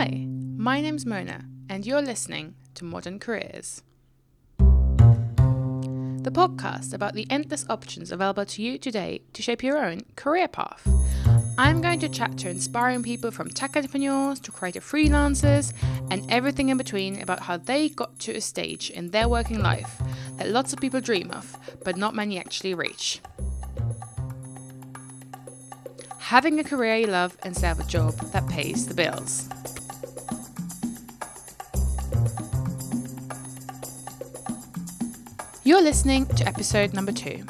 Hi, my name's Mona, and you're listening to Modern Careers. The podcast about the endless options available to you today to shape your own career path. I'm going to chat to inspiring people from tech entrepreneurs to creative freelancers and everything in between about how they got to a stage in their working life that lots of people dream of, but not many actually reach. Having a career you love instead of a job that pays the bills. You're listening to episode number two.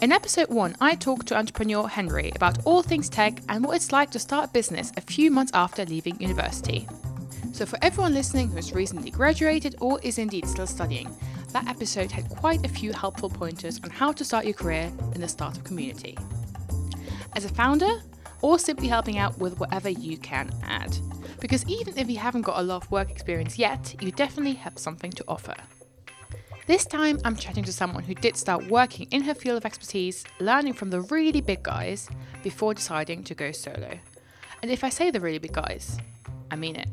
In episode one, I talked to entrepreneur Henry about all things tech and what it's like to start a business a few months after leaving university. So, for everyone listening who has recently graduated or is indeed still studying, that episode had quite a few helpful pointers on how to start your career in the startup community. As a founder, or simply helping out with whatever you can add. Because even if you haven't got a lot of work experience yet, you definitely have something to offer. This time, I'm chatting to someone who did start working in her field of expertise, learning from the really big guys before deciding to go solo. And if I say the really big guys, I mean it.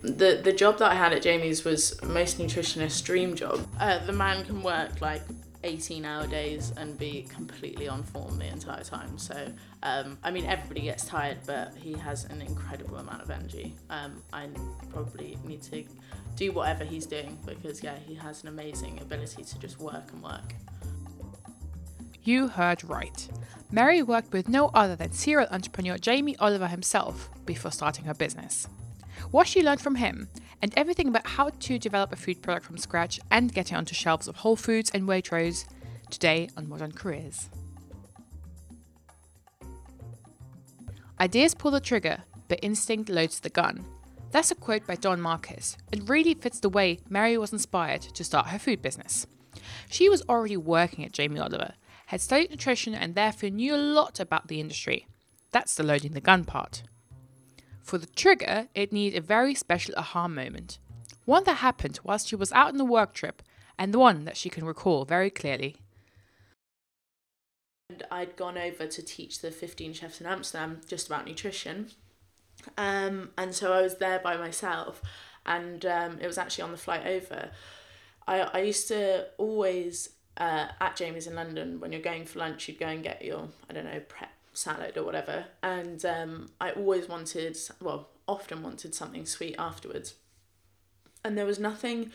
The the job that I had at Jamie's was most nutritionist dream job. Uh, the man can work like 18 hour days and be completely on form the entire time. So, um, I mean, everybody gets tired, but he has an incredible amount of energy. Um, I probably need to do whatever he's doing because, yeah, he has an amazing ability to just work and work. You heard right. Mary worked with no other than serial entrepreneur Jamie Oliver himself before starting her business. What she learned from him, and everything about how to develop a food product from scratch and get it onto shelves of Whole Foods and Waitrose today on Modern Careers. Ideas pull the trigger, but instinct loads the gun. That's a quote by Don Marquis. It really fits the way Mary was inspired to start her food business. She was already working at Jamie Oliver, had studied nutrition, and therefore knew a lot about the industry. That's the loading the gun part. For the trigger, it needed a very special aha moment. One that happened whilst she was out on a work trip, and the one that she can recall very clearly. I'd gone over to teach the 15 chefs in Amsterdam just about nutrition. Um, and so I was there by myself, and um, it was actually on the flight over. I, I used to always, uh, at Jamie's in London, when you're going for lunch, you'd go and get your, I don't know, Pret salad or whatever. And um, I always wanted, well, often wanted something sweet afterwards. And there was nothing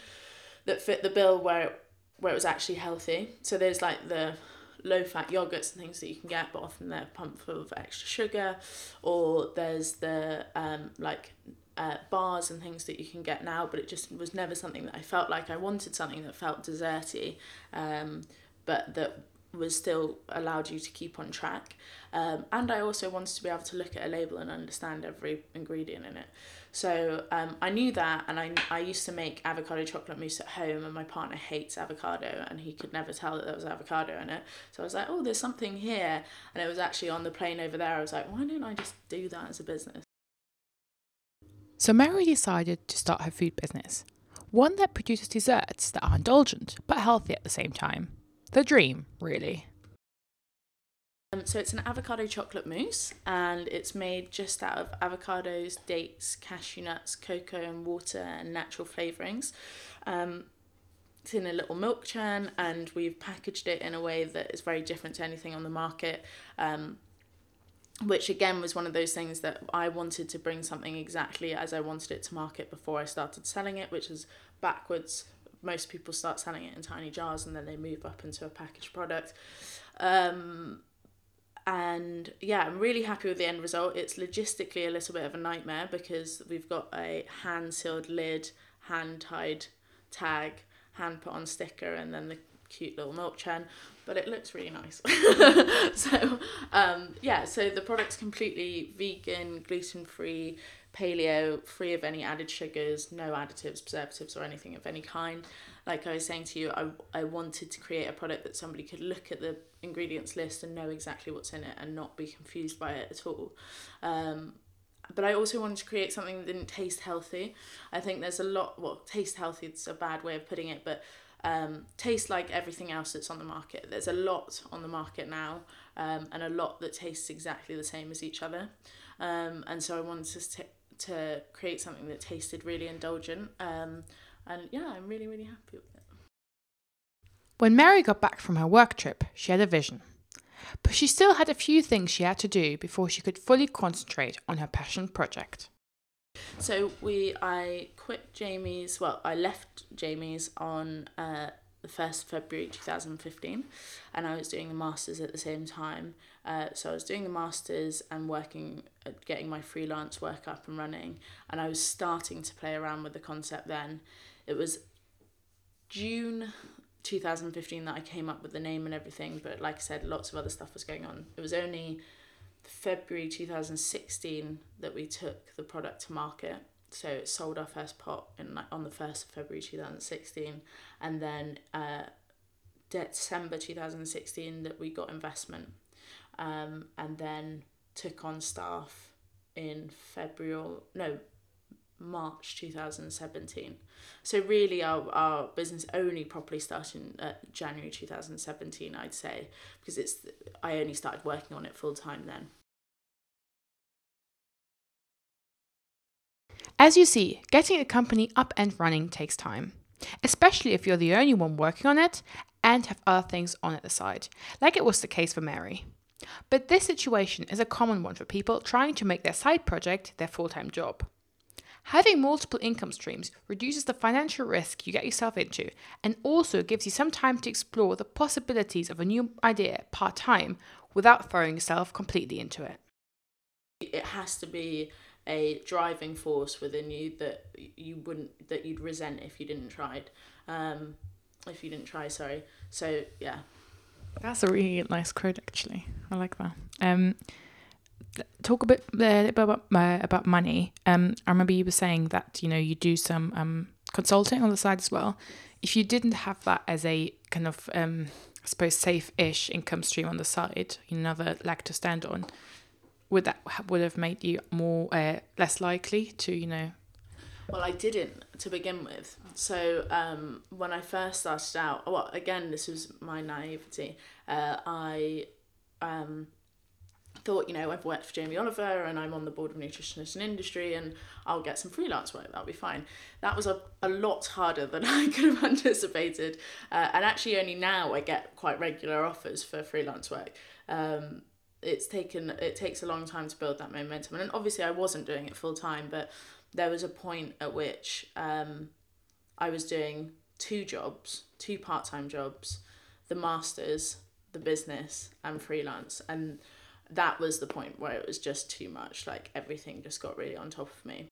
that fit the bill where it, where it was actually healthy. So there's like the low fat yogurts and things that you can get, but often they're pumped full of extra sugar, or there's the um, like uh, bars and things that you can get now, but it just was never something that I felt like I wanted something that felt desserty, um, but that was still allowed you to keep on track. Um, and I also wanted to be able to look at a label and understand every ingredient in it. So um, I knew that, and I, I used to make avocado chocolate mousse at home, and my partner hates avocado, and he could never tell that there was avocado in it. So I was like, oh, there's something here. And it was actually on the plane over there. I was like, why don't I just do that as a business? So Mary decided to start her food business, one that produces desserts that are indulgent but healthy at the same time the dream, really. Um, so it's an avocado chocolate mousse, and it's made just out of avocados, dates, cashew nuts, cocoa, and water, and natural flavourings. Um, it's in a little milk churn, and we've packaged it in a way that is very different to anything on the market. Um, which again was one of those things that I wanted to bring something exactly as I wanted it to market before I started selling it, which is backwards most people start selling it in tiny jars and then they move up into a packaged product. Um, and yeah, I'm really happy with the end result. It's logistically a little bit of a nightmare because we've got a hand sealed lid, hand tied tag, hand put on sticker, and then the cute little milk churn. But it looks really nice. so um, yeah, so the product's completely vegan, gluten free, paleo, free of any added sugars, no additives, preservatives, or anything of any kind. Like I was saying to you, I, I wanted to create a product that somebody could look at the ingredients list and know exactly what's in it and not be confused by it at all. Um, but I also wanted to create something that didn't taste healthy. I think there's a lot, well, taste healthy, it's a bad way of putting it, but um, like everything else that's on the market. There's a lot on the market now um, and a lot that tastes exactly the same as each other. Um, and so I wanted to, to create something that tasted really indulgent. Um, and yeah, I'm really, really happy with it. When Mary got back from her work trip, she had a vision. But she still had a few things she had to do before she could fully concentrate on her passion project. So we, I quit Jamie's. Well, I left Jamie's on uh, the first February two thousand fifteen, and I was doing the masters at the same time. Uh, so I was doing the masters and working at getting my freelance work up and running, and I was starting to play around with the concept. Then it was June 2015 that I came up with the name and everything, but like I said, lots of other stuff was going on. It was only February 2016 that we took the product to market. So it sold our first pot in like on the 1st of February 2016 and then uh, December 2016 that we got investment um, and then took on staff in February no March 2017. So really our, our business only properly started in uh, January 2017 I'd say because it's I only started working on it full time then. As you see, getting a company up and running takes time, especially if you're the only one working on it and have other things on at the side, like it was the case for Mary. But this situation is a common one for people trying to make their side project their full time job. Having multiple income streams reduces the financial risk you get yourself into and also gives you some time to explore the possibilities of a new idea part time without throwing yourself completely into it. It has to be a driving force within you that you wouldn't that you'd resent if you didn't try it. Um, if you didn't try, sorry. So yeah. That's a really nice quote, actually. I like that. Um, talk a bit uh, about about money. Um, I remember you were saying that you know you do some um consulting on the side as well. If you didn't have that as a kind of um, I suppose safe-ish income stream on the side, another leg to stand on, would that would have made you more uh, less likely to you know well i didn't to begin with so um, when i first started out well again this was my naivety uh, i um, thought you know i've worked for jamie oliver and i'm on the board of nutritionists and industry and i'll get some freelance work that'll be fine. That was a, a lot harder than i could have anticipated uh, and actually only now i get quite regular offers for freelance work. Um, it's taken it takes a long time to build that momentum and obviously I wasn't doing it full time but there was a point at which um, I was doing two jobs two part-time jobs the masters the business and freelance and that was the point where it was just too much like everything just got really on top of me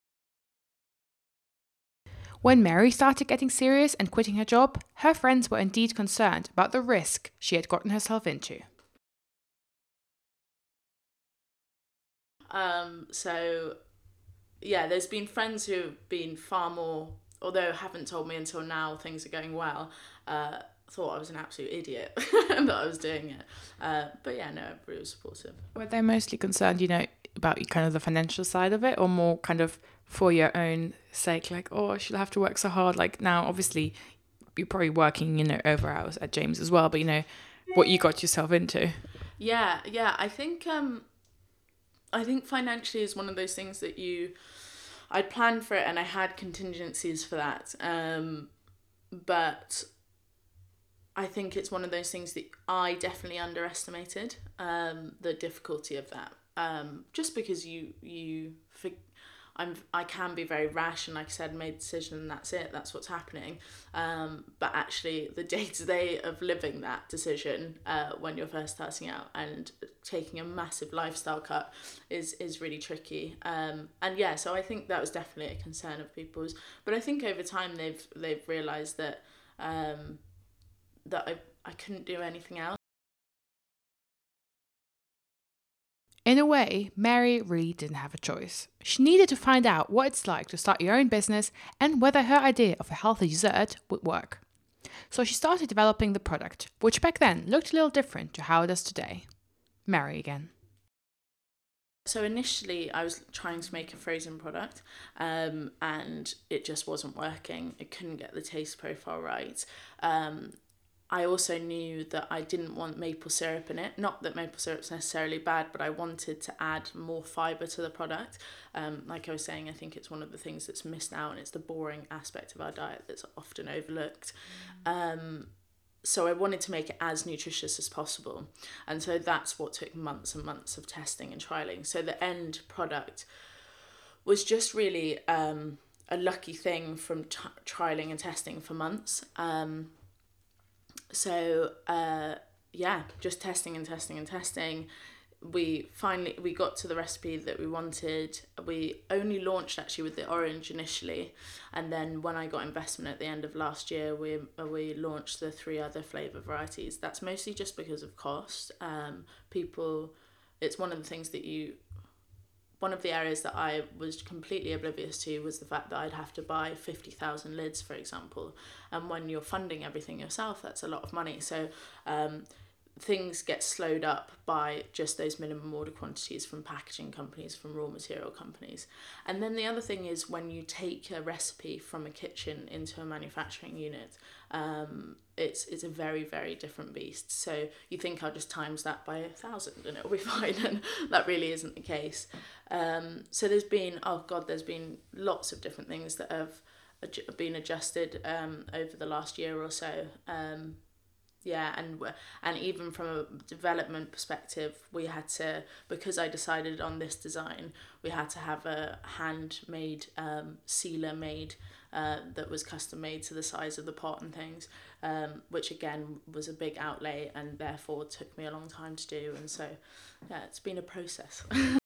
when Mary started getting serious and quitting her job, her friends were indeed concerned about the risk she had gotten herself into. Um, so, yeah, there's been friends who have been far more, although haven't told me until now things are going well, uh, thought I was an absolute idiot that I was doing it. Uh, but yeah, no, everybody was supportive. Were they mostly concerned, you know, about kind of the financial side of it or more kind of for your own sake, like, oh, she'll have to work so hard? Like, now, obviously, you're probably working, you know, over hours at Jamie's as well, but, you know, what you got yourself into. Yeah, yeah. I think um, I think financially is one of those things that you I'd planned for it and I had contingencies for that. Um, but I think it's one of those things that I definitely underestimated um, the difficulty of that. Um, just because you you I'm I can be very rash and like I said made a decision and that's it that's what's happening. Um, but actually the day to day of living that decision uh, when you're first starting out and taking a massive lifestyle cut is is really tricky. Um, and yeah so I think that was definitely a concern of people's. But I think over time they've they've realized that um, that I, I couldn't do anything else In a way, Mary really didn't have a choice. She needed to find out what it's like to start your own business and whether her idea of a healthy dessert would work. So she started developing the product, which back then looked a little different to how it does today. Mary again. So initially, I was trying to make a frozen product, um, and it just wasn't working. It couldn't get the taste profile right. Um, I also knew that I didn't want maple syrup in it. Not that maple syrup's necessarily bad, but I wanted to add more fibre to the product. Um, like I was saying, I think it's one of the things that's missed out, and it's the boring aspect of our diet that's often overlooked. Um, so I wanted to make it as nutritious as possible, and so that's what took months and months of testing and trialing. So the end product was just really um, a lucky thing from t- trialing and testing for months. Um, so uh, yeah, just testing and testing and testing. We finally we got to the recipe that we wanted. We only launched actually with the orange initially, and then when I got investment at the end of last year, we we launched the three other flavor varieties. That's mostly just because of cost. Um, people, it's one of the things that you one of the areas that I was completely oblivious to was the fact that I'd have to buy 50,000 lids, for example. And when you're funding everything yourself, that's a lot of money. So um, things get slowed up by just those minimum order quantities from packaging companies, from raw material companies. And then the other thing is when you take a recipe from a kitchen into a manufacturing unit, um, it's it's a very very different beast. So you think I'll just times that by a thousand and it'll be fine, and that really isn't the case. Um, so there's been oh god, there's been lots of different things that have been adjusted um, over the last year or so. Um, yeah and and even from a development perspective we had to because i decided on this design we had to have a handmade um, sealer made uh, that was custom made to the size of the pot and things um, which again was a big outlay and therefore took me a long time to do and so yeah it's been a process.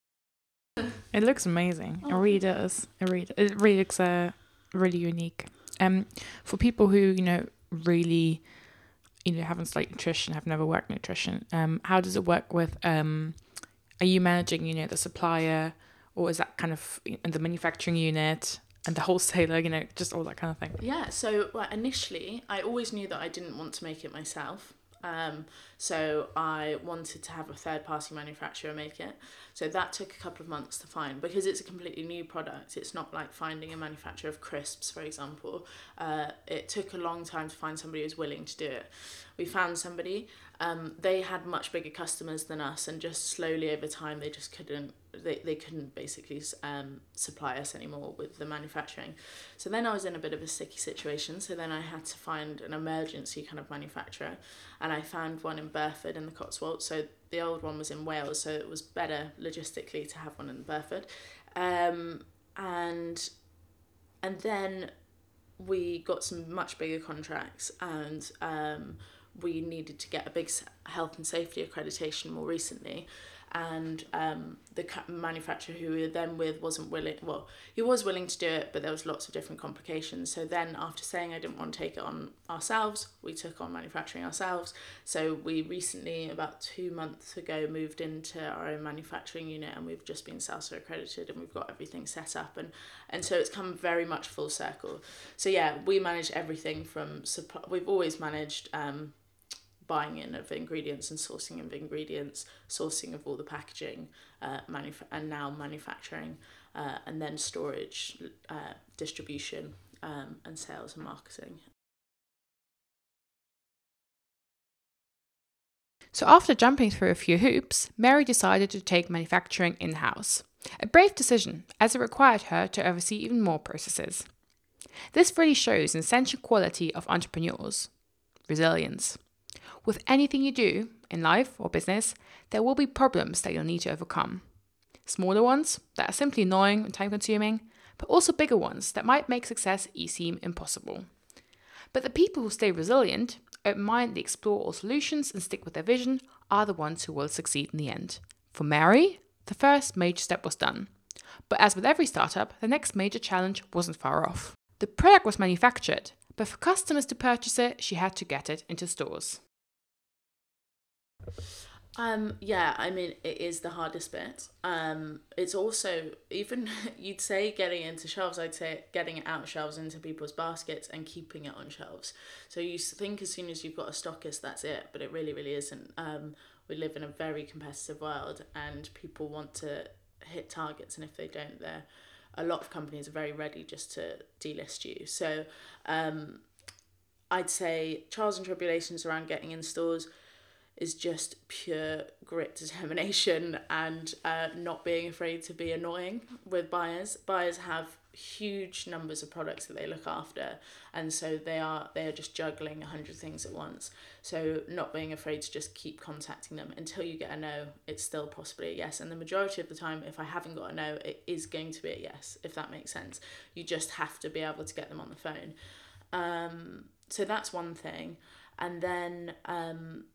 It looks amazing. Oh. it really does. It really it really looks uh, really unique. Um for people who you know really you know haven't studied nutrition have never worked nutrition um how does it work with um are you managing you know the supplier or is that kind of in the manufacturing unit and the wholesaler you know just all that kind of thing? Yeah so well, initially i always knew that i didn't want to make it myself um, so I wanted to have a third party manufacturer make it. So that took a couple of months to find because it's a completely new product. It's not like finding a manufacturer of crisps, for example. Uh, it took a long time to find somebody who's willing to do it. We found somebody. Um, they had much bigger customers than us, and just slowly over time, they just couldn't they, they couldn't basically um, supply us anymore with the manufacturing. So then I was in a bit of a sticky situation. So then I had to find an emergency kind of manufacturer, and I found one in Burford in the Cotswolds. So the old one was in Wales, so it was better logistically to have one in Burford, um, and and then we got some much bigger contracts and. We needed to get a big health and safety accreditation more recently. And um, the manufacturer who we were then with wasn't willing well he was willing to do it but there was lots of different complications. So then after saying i didn't want to take it on ourselves we took on manufacturing ourselves. So we recently about two months ago moved into our own manufacturing unit and we've just been SALSA accredited and we've got everything set up and and so it's come very much full circle. So yeah we manage everything from supply we've always managed um, buying in of ingredients and sourcing of ingredients, sourcing of all the packaging, uh, manuf- and now manufacturing, uh, and then storage, uh, distribution, um, and sales and marketing. So, after jumping through a few hoops, Mary decided to take manufacturing in house. A brave decision, as it required her to oversee even more processes. This really shows an essential quality of entrepreneurs resilience. With anything you do in life or business, there will be problems that you'll need to overcome. Smaller ones that are simply annoying and time consuming, but also bigger ones that might make success seem impossible. But the people who stay resilient, open mindedly explore all solutions, and stick with their vision are the ones who will succeed in the end. For Mary, the first major step was done. But as with every startup, the next major challenge wasn't far off. The product was manufactured, but for customers to purchase it, she had to get it into stores. Um, yeah, I mean, it is the hardest bit. Um, it's also, even you'd say getting into shelves, I'd say getting it out shelves into people's baskets and keeping it on shelves. So you think as soon as you've got a stockist, that's it, but it really, really isn't. Um, we live in a very competitive world and people want to hit targets, and if they don't, they're a lot of companies are very ready just to delist you. So, um, I'd say trials and tribulations around getting in stores is just pure grit, determination, and uh, not being afraid to be annoying with buyers. Buyers have huge numbers of products that they look after and so they are they are just juggling a hundred things at once. So not being afraid to just keep contacting them until you get a no it's still possibly a yes. And the majority of the time if i haven't got a no it is going to be a yes if that makes sense. You just have to be able to get them on the phone. Um, so that's one thing. And then um,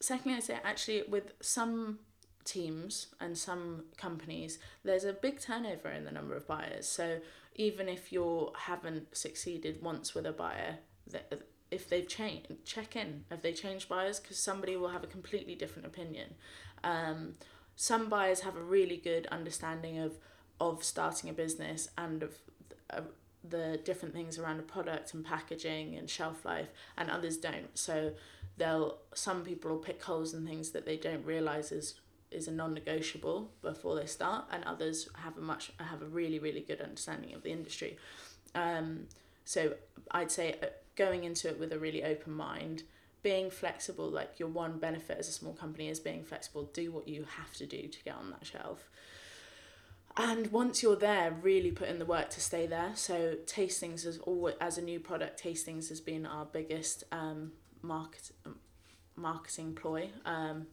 secondly I'd say actually with some teams and some companies, there's a big turnover in the number of buyers. So even if you haven't succeeded once with a buyer, that if they've changed, check in. Have they changed buyers? Because somebody will have a completely different opinion. Um, some buyers have a really good understanding of of starting a business and of uh, the different things around a product and packaging and shelf life, and others don't. So they'll some people will pick holes in things that they don't realize is is a non-negotiable before they start and others have a much have a really really good understanding of the industry. Um, so i'd say uh, going into it with a really open mind being flexible like your one benefit as a small company is being flexible do what you have to do to get on that shelf. And once you're there really put in the work to stay there. So tastings as always as a new product tastings has been our biggest um, market marketing ploy um,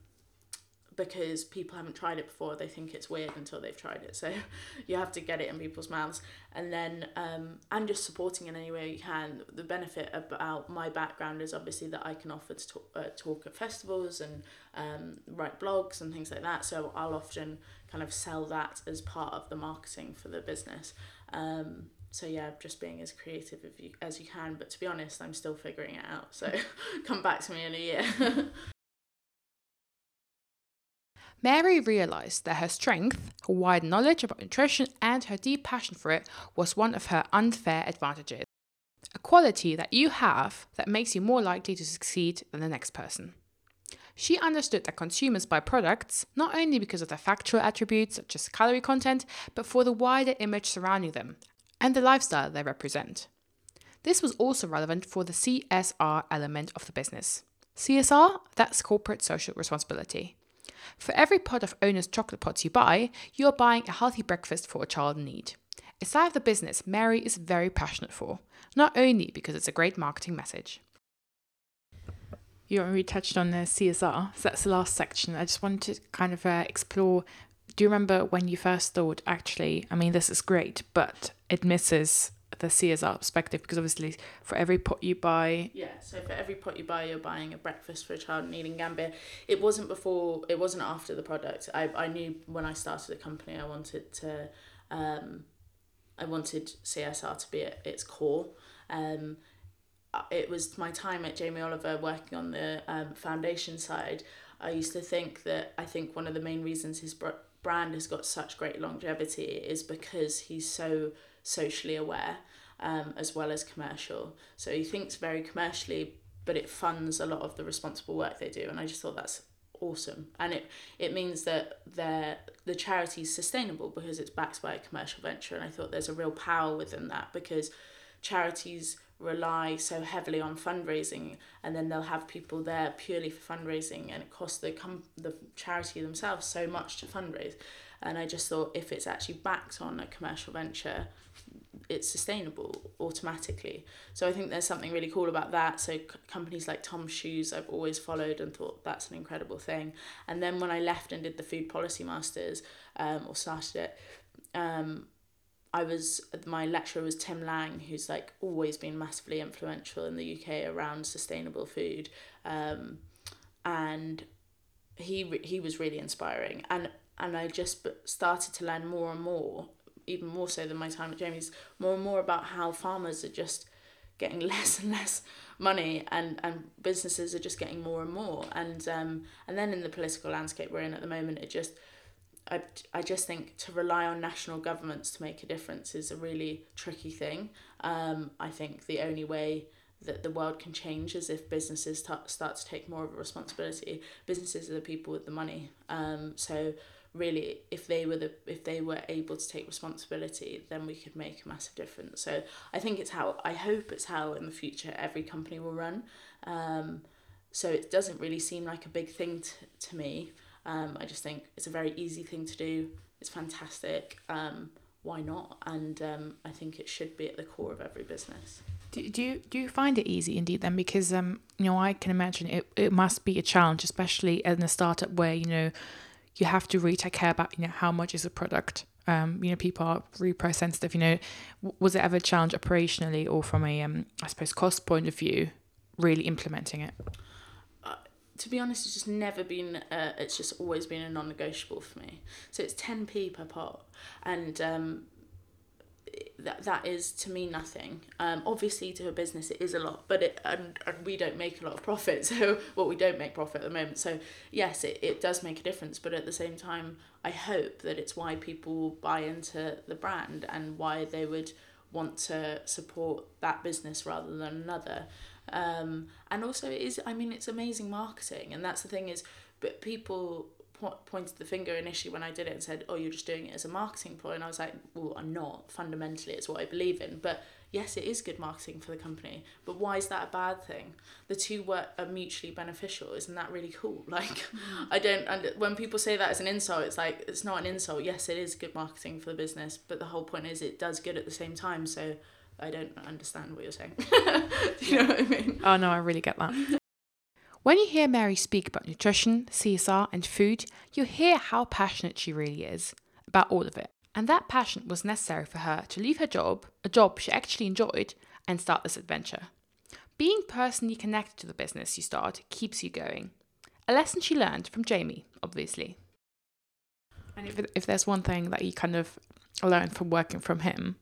because people haven't tried it before. They think it's weird until they've tried it. So you have to get it in people's mouths. And then um, and just supporting in any way you can. The benefit about my background is obviously that I can offer to talk, uh, talk at festivals and um, write blogs and things like that. So I'll often kind of sell that as part of the marketing for the business. Um, so yeah just being as creative as you, as you can but to be honest I'm still figuring it out so come back to me in a year Mary realised that her strength, her wide knowledge about nutrition, and her deep passion for it was one of her unfair advantages. A quality that you have that makes you more likely to succeed than the next person. She understood that consumers buy products not only because of their factual attributes, such as calorie content, but for the wider image surrounding them and the lifestyle they represent. This was also relevant for the CSR element of the business. CSR, that's corporate social responsibility. For every pot of Onist chocolate pots you buy, you're buying a healthy breakfast for a child in need. A side of the business Mary is very passionate for, not only because it's a great marketing message. You already touched on the CSR, so that's the last section. I just wanted to kind of uh, explore. Do you remember when you first thought, actually, I mean, this is great, but it misses the CSR perspective because obviously for every pot you buy yeah so for every pot you buy you're buying a breakfast for a child needing Gambia it wasn't before it wasn't after the product. I, I knew when I started the company I wanted to um, I wanted CSR to be at its core. Um, it was my time at Jamie Oliver working on the um, foundation side. I used to think that I think one of the main reasons his brand has got such great longevity is because he's so socially aware um, as well as commercial. So he thinks very commercially, but it funds a lot of the responsible work they do. And I just thought that's awesome. And it, it means that the the charity is sustainable because it's backed by a commercial venture. And I thought there's a real power within that because charities rely so heavily on fundraising and then they'll have people there purely for fundraising and it costs the com- the charity themselves so much to fundraise and I just thought if it's actually backed on a commercial venture it's sustainable automatically. So I think there's something really cool about that. So c- companies like Tom's Shoes, I've always followed and thought that's an incredible thing. And then when I left and did the Food Policy Masters, um, or started it, um, I was my lecturer was Tim Lang, who's like always been massively influential in the UK around sustainable food, um, and he he was really inspiring. And and I just started to learn more and more even more so than my time at Jamie's, more and more about how farmers are just getting less and less money and, and businesses are just getting more and more. And um, and then in the political landscape we're in at the moment, it just I, I just think to rely on national governments to make a difference is a really tricky thing. Um, I think the only way that the world can change is if businesses t- start to take more of a responsibility. Businesses are the people with the money. Um, so really if they were the if they were able to take responsibility then we could make a massive difference so i think it's how i hope it's how in the future every company will run um, so it doesn't really seem like a big thing to, to me um, i just think it's a very easy thing to do. It's fantastic. Um, why not? And um, i think it should be at the core of every business. Do, do you do you find it easy indeed then? Because um you know I can imagine it, it must be a challenge especially in a startup where you know you have to really take care about you know how much is a product. Um you know people are really price sensitive you know. Was it ever a challenge operationally or from a um I suppose cost point of view really implementing it to be honest, it's just never been. Uh, it's just always been a non-negotiable for me. So it's ten p per pot, and um, that that is to me nothing. Um, obviously to a business it is a lot, but it and, and we don't make a lot of profit. So well we don't make profit at the moment. So yes, it, it does make a difference, but at the same time, I hope that it's why people buy into the brand and why they would want to support that business rather than another. Um, and also it is I mean it's amazing marketing, and that's the thing is, but people po- pointed the finger initially when I did it and said, "Oh, you're just doing it as a marketing ploy," and I was like, "Well, I'm not. Fundamentally, it's what I believe in." But yes, it is good marketing for the company. But why is that a bad thing? The two work are mutually beneficial. Isn't that really cool? Like. I don't. And when people say that as an insult, it's like it's not an insult. Yes, it is good marketing for the business, but the whole point is it does good at the same time. So. I don't understand what you're saying. Do you know what I mean? Oh no, I really get that. When you hear Mary speak about nutrition, CSR, and food, you hear how passionate she really is about all of it. And that passion was necessary for her to leave her job, a job she actually enjoyed, and start this adventure. Being personally connected to the business you start keeps you going. A lesson she learned from Jamie, obviously. And if, if there's one thing that you kind of learned from working from him,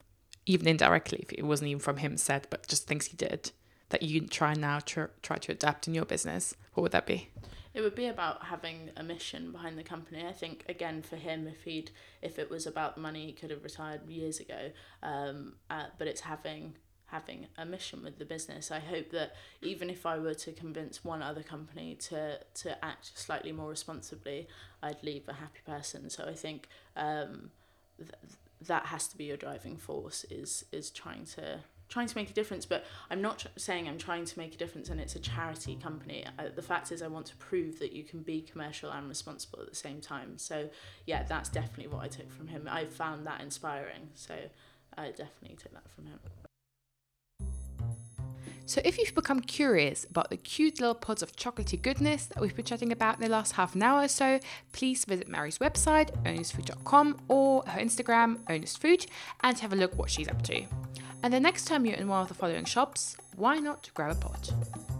even indirectly, if it wasn't even from him said, but just things he did, that you try now to try to adapt in your business, what would that be? It would be about having a mission behind the company. I think again for him, if he'd if it was about money, he could have retired years ago. Um, uh, but it's having having a mission with the business. I hope that even if I were to convince one other company to to act slightly more responsibly, I'd leave a happy person. So I think um, th- that has to be your driving force. Is is trying to trying to make a difference. But i'm not tr- saying i'm trying to make a difference and it's a charity company. Uh, the fact is i want to prove that you can be commercial and responsible at the same time. So yeah that's definitely what i took from him. I found that inspiring. So i definitely took that from him so if you've become curious about the cute little pods of chocolatey goodness that we've been chatting about in the last half an hour or so, please visit Mary's website, onistfood.com, or her Instagram, earnestfood, and have a look what she's up to. And the next time you're in one of the following shops, why not grab a pot?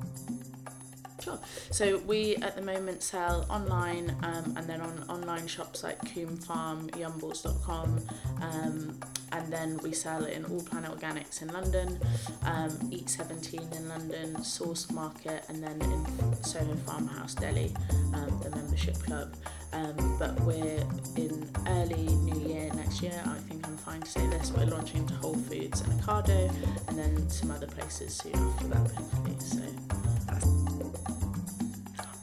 Sure. So we at the moment sell online um, and then on online shops like Coombe Farm, Yumbles.com, um, and then we sell in All Planet Organics in London, um, Eat 17 in London, Source Market, and then in Soho Farmhouse Deli, um, the membership club. Um, but we're in early new year next year. I think I'm fine to say this. We're launching to Whole Foods and Ocado, and then some other places soon after that, hopefully. So.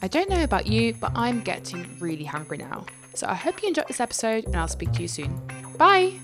I don't know about you, but I'm getting really hungry now. So I hope you enjoyed this episode, and I'll speak to you soon. Bye!